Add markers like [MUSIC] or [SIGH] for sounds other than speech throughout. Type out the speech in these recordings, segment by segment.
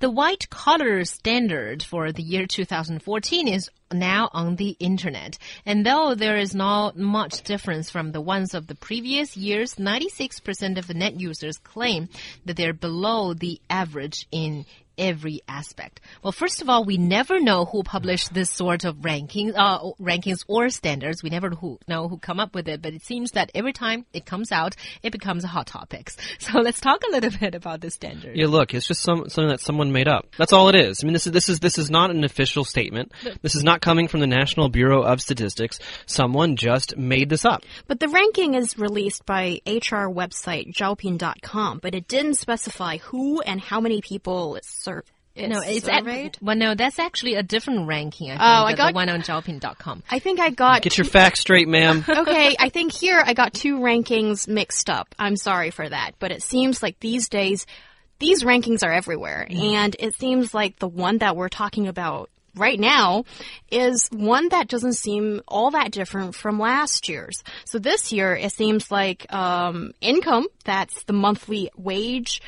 The white collar standard for the year 2014 is now on the internet. And though there is not much difference from the ones of the previous years, 96% of the net users claim that they're below the average in every aspect. Well, first of all, we never know who published this sort of rankings, uh, rankings or standards. We never who, know who come up with it, but it seems that every time it comes out, it becomes a hot topic. [LAUGHS] So let's talk a little bit about this standard. Yeah, look, it's just some, something that someone made up. That's all it is. I mean, this is this is this is not an official statement. This is not coming from the National Bureau of Statistics. Someone just made this up. But the ranking is released by HR website zhaopin.com, but it didn't specify who and how many people it's served. no, it's at, surveyed. well, no, that's actually a different ranking. I think, Oh, I got- the one on Zhaopin.com. I think I got Get your facts straight, ma'am. [LAUGHS] okay, I think here I got two rankings mixed up. I'm sorry for that, but it seems like these days these rankings are everywhere, and it seems like the one that we're talking about right now is one that doesn't seem all that different from last year's. So this year it seems like um, income, that's the monthly wage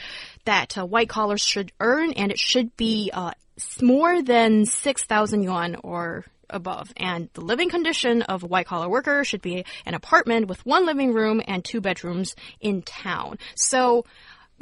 that uh, white collars should earn, and it should be uh, more than 6,000 yuan or above. And the living condition of a white collar worker should be an apartment with one living room and two bedrooms in town. So,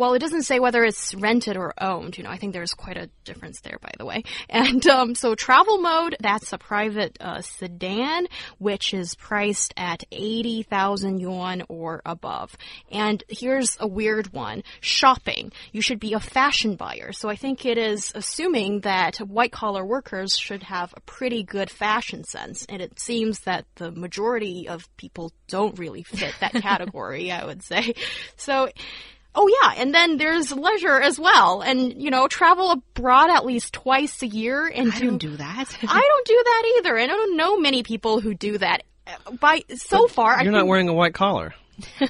while it doesn't say whether it's rented or owned, you know, I think there's quite a difference there, by the way. [LAUGHS] And um, so, travel mode, that's a private uh, sedan, which is priced at 80,000 yuan or above. And here's a weird one shopping. You should be a fashion buyer. So, I think it is assuming that white collar workers should have a pretty good fashion sense. And it seems that the majority of people don't really fit that [LAUGHS] category, I would say. So, Oh yeah, and then there's leisure as well, and you know, travel abroad at least twice a year and I don't do that. [LAUGHS] I don't do that either, and I don't know many people who do that. By so far, I You're not think- wearing a white collar.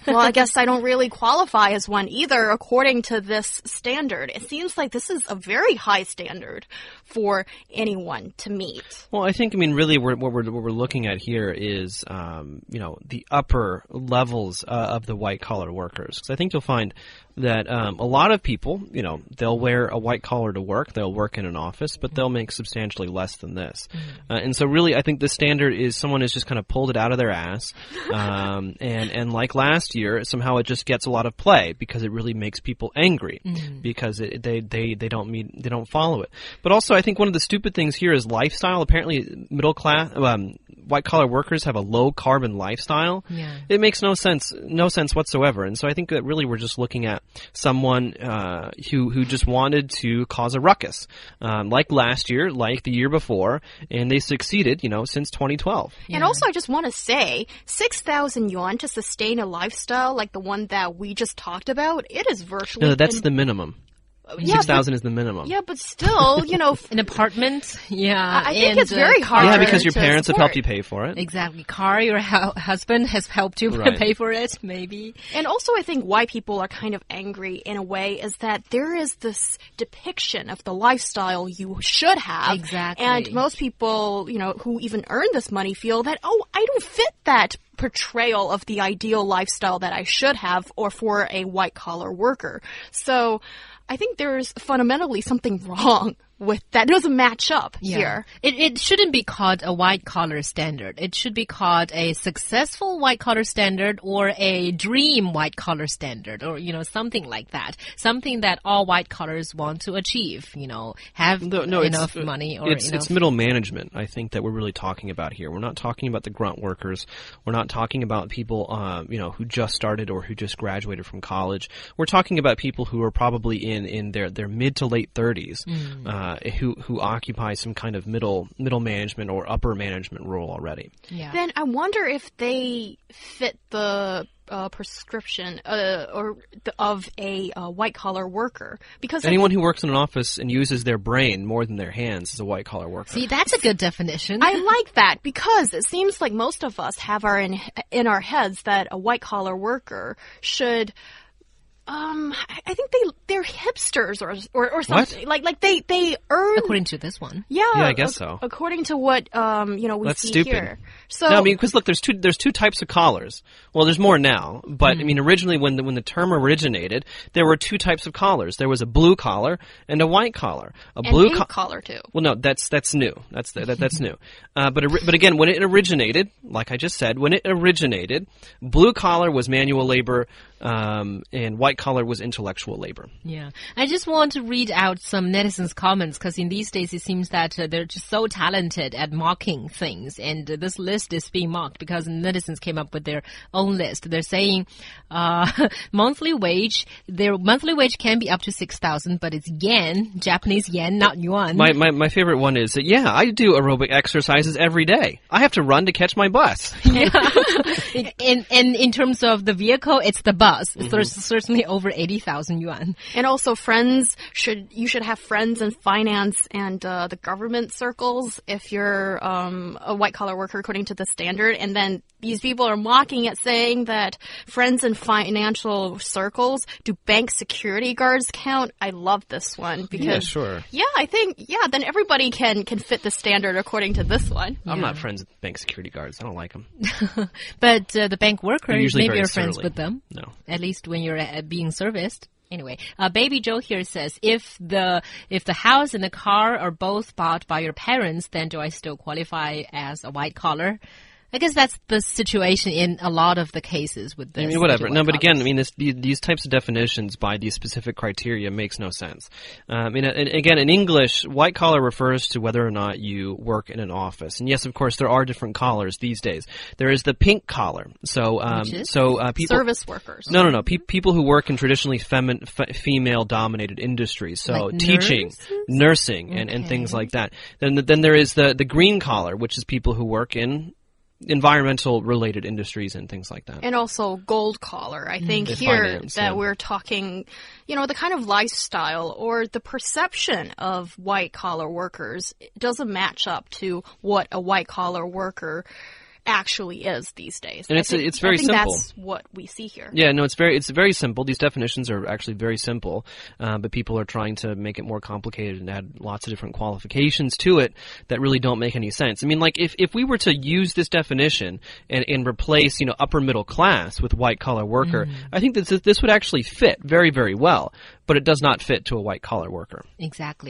Well, I [LAUGHS] guess I don't really qualify as one either, according to this standard. It seems like this is a very high standard for anyone to meet. Well, I think I mean really we're, what we're what we're looking at here is um, you know the upper levels uh, of the white collar workers because I think you'll find that um, a lot of people you know they'll wear a white collar to work they'll work in an office but they'll make substantially less than this. Uh, and so really I think the standard is someone has just kind of pulled it out of their ass [LAUGHS] um, and and like last year somehow it just gets a lot of play because it really makes people angry because it, they they they don't meet they don't follow it. But also I think one of the stupid things here is lifestyle. Apparently, middle class, um, white collar workers have a low carbon lifestyle. Yeah. It makes no sense, no sense whatsoever. And so I think that really we're just looking at someone uh, who who just wanted to cause a ruckus, um, like last year, like the year before, and they succeeded. You know, since 2012. And also, I just want to say, 6,000 yuan to sustain a lifestyle like the one that we just talked about, it is virtually. No, that's in- the minimum. Yeah, Six but- thousand is the minimum. Yeah, but still, you know, [LAUGHS] An apartment, yeah. I think it's very hard. Yeah, because your to parents have helped you pay for it. Exactly. Car, your hu- husband has helped you [LAUGHS] Right. pay for it, maybe. And also, I think why people are kind of angry in a way is that there is this depiction of the lifestyle you should have. Exactly. And most people, you know, who even earn this money feel that, oh, I don't fit that portrayal of the ideal lifestyle that I should have or for a white collar worker. So I think there's fundamentally something wrong with that. It doesn't match up here. It, it shouldn't be called a white collar standard. It should be called a successful white collar standard or a dream white collar standard or, you know, something like that. Something that all white collars want to achieve, you know, have No, no, enough it's, money or it's enough. it's middle management. I think that we're really talking about here. We're not talking about the grunt workers. We're not talking about people, uh, you know, who just started or who just graduated from college. We're talking about people who are probably in in their their mid to late thirties, Mm. uh, who who occupy some kind of middle middle management or upper management role already. yeah. Then I wonder if they fit the uh, prescription uh, or the, of a uh, white collar worker because I Anyone who works in an office and uses their brain more than their hands is a white collar worker. See, that's a good definition. I like that because it seems like most of us have our in, in our heads that a white collar worker should Um, I I think they they're hipsters or or, or something. Like like they they earn. According to this one. yeah, Yeah, I guess so. According to what um you know we That's see stupid. here. So No, I mean, because look, there's two there's two types of collars. Well, there's more now, but Hmm. I mean, originally when the when the term originated, there were two types of collars. There was a blue collar and a white collar. A and blue pink co- collar too. Well, no, that's that's new. That's that, that's [LAUGHS] new. Uh, but but again, when it originated, like I just said, when it originated, blue collar was manual labor, um, and white collar was intellectual labor. Yeah. I just want to read out some netizens' comments because in these days it seems that uh, they're just so talented at mocking things. And uh, this list is being mocked because netizens came up with their own list. They're saying uh, [LAUGHS] monthly wage, their monthly wage can be up to 6,000, but it's yen, Japanese yen, not yuan. My, my my favorite one is that yeah, I do aerobic exercises every day. I have to run to catch my bus. [LAUGHS] [LAUGHS] in, in, in terms of the vehicle, it's the bus. Mm-hmm. So it's certainly over 80,000 yuan. And also, friends should you should have friends in finance and uh, the government circles if you're um, a white collar worker according to the standard. And then these people are mocking it, saying that friends in financial circles do bank security guards count. I love this one because yeah, sure. yeah, I think yeah, then everybody can can fit the standard according to this one. I'm not friends with bank security guards. I don't like them. [LAUGHS] But uh, the bank workers, maybe you're friends with them. No. At least when you're uh, being serviced. Anyway, uh, Baby Joe here says, if the if the house and the car are both bought by your parents, then do I still qualify as a white collar? I guess that's the situation in a lot of the cases with this. I mean, whatever. No, but again, I mean, this, these types of definitions by these specific criteria makes no sense. Um, and, and again, in English, white collar refers to whether or not you work in an office. And yes, of course, there are different collars these days. There is the pink collar. So, um, Which is? so uh, people. Service workers. No, no, no. Pe- people who work in traditionally femin- f- female-dominated industries, so Like teaching, nurses? nursing, and, and things like that. Then, then there is the the green collar, which is people who work in environmental related industries and things like that. and also gold collar. I think The here finance, that yeah. we're talking, you know, the kind of lifestyle or the perception of white collar workers doesn't match up to what a white collar worker actually is these days. And I it's- think- it's very I think simple. That's what we see here. Yeah, no, it's very it's very simple. These definitions are actually very simple, uh, but people are trying to make it more complicated and add lots of different qualifications to it that really don't make any sense. I mean, like if, if we were to use this definition and, and replace you know upper middle class with white collar worker, I think that this this would actually fit very very well, but it does not fit to a white collar worker. exactly.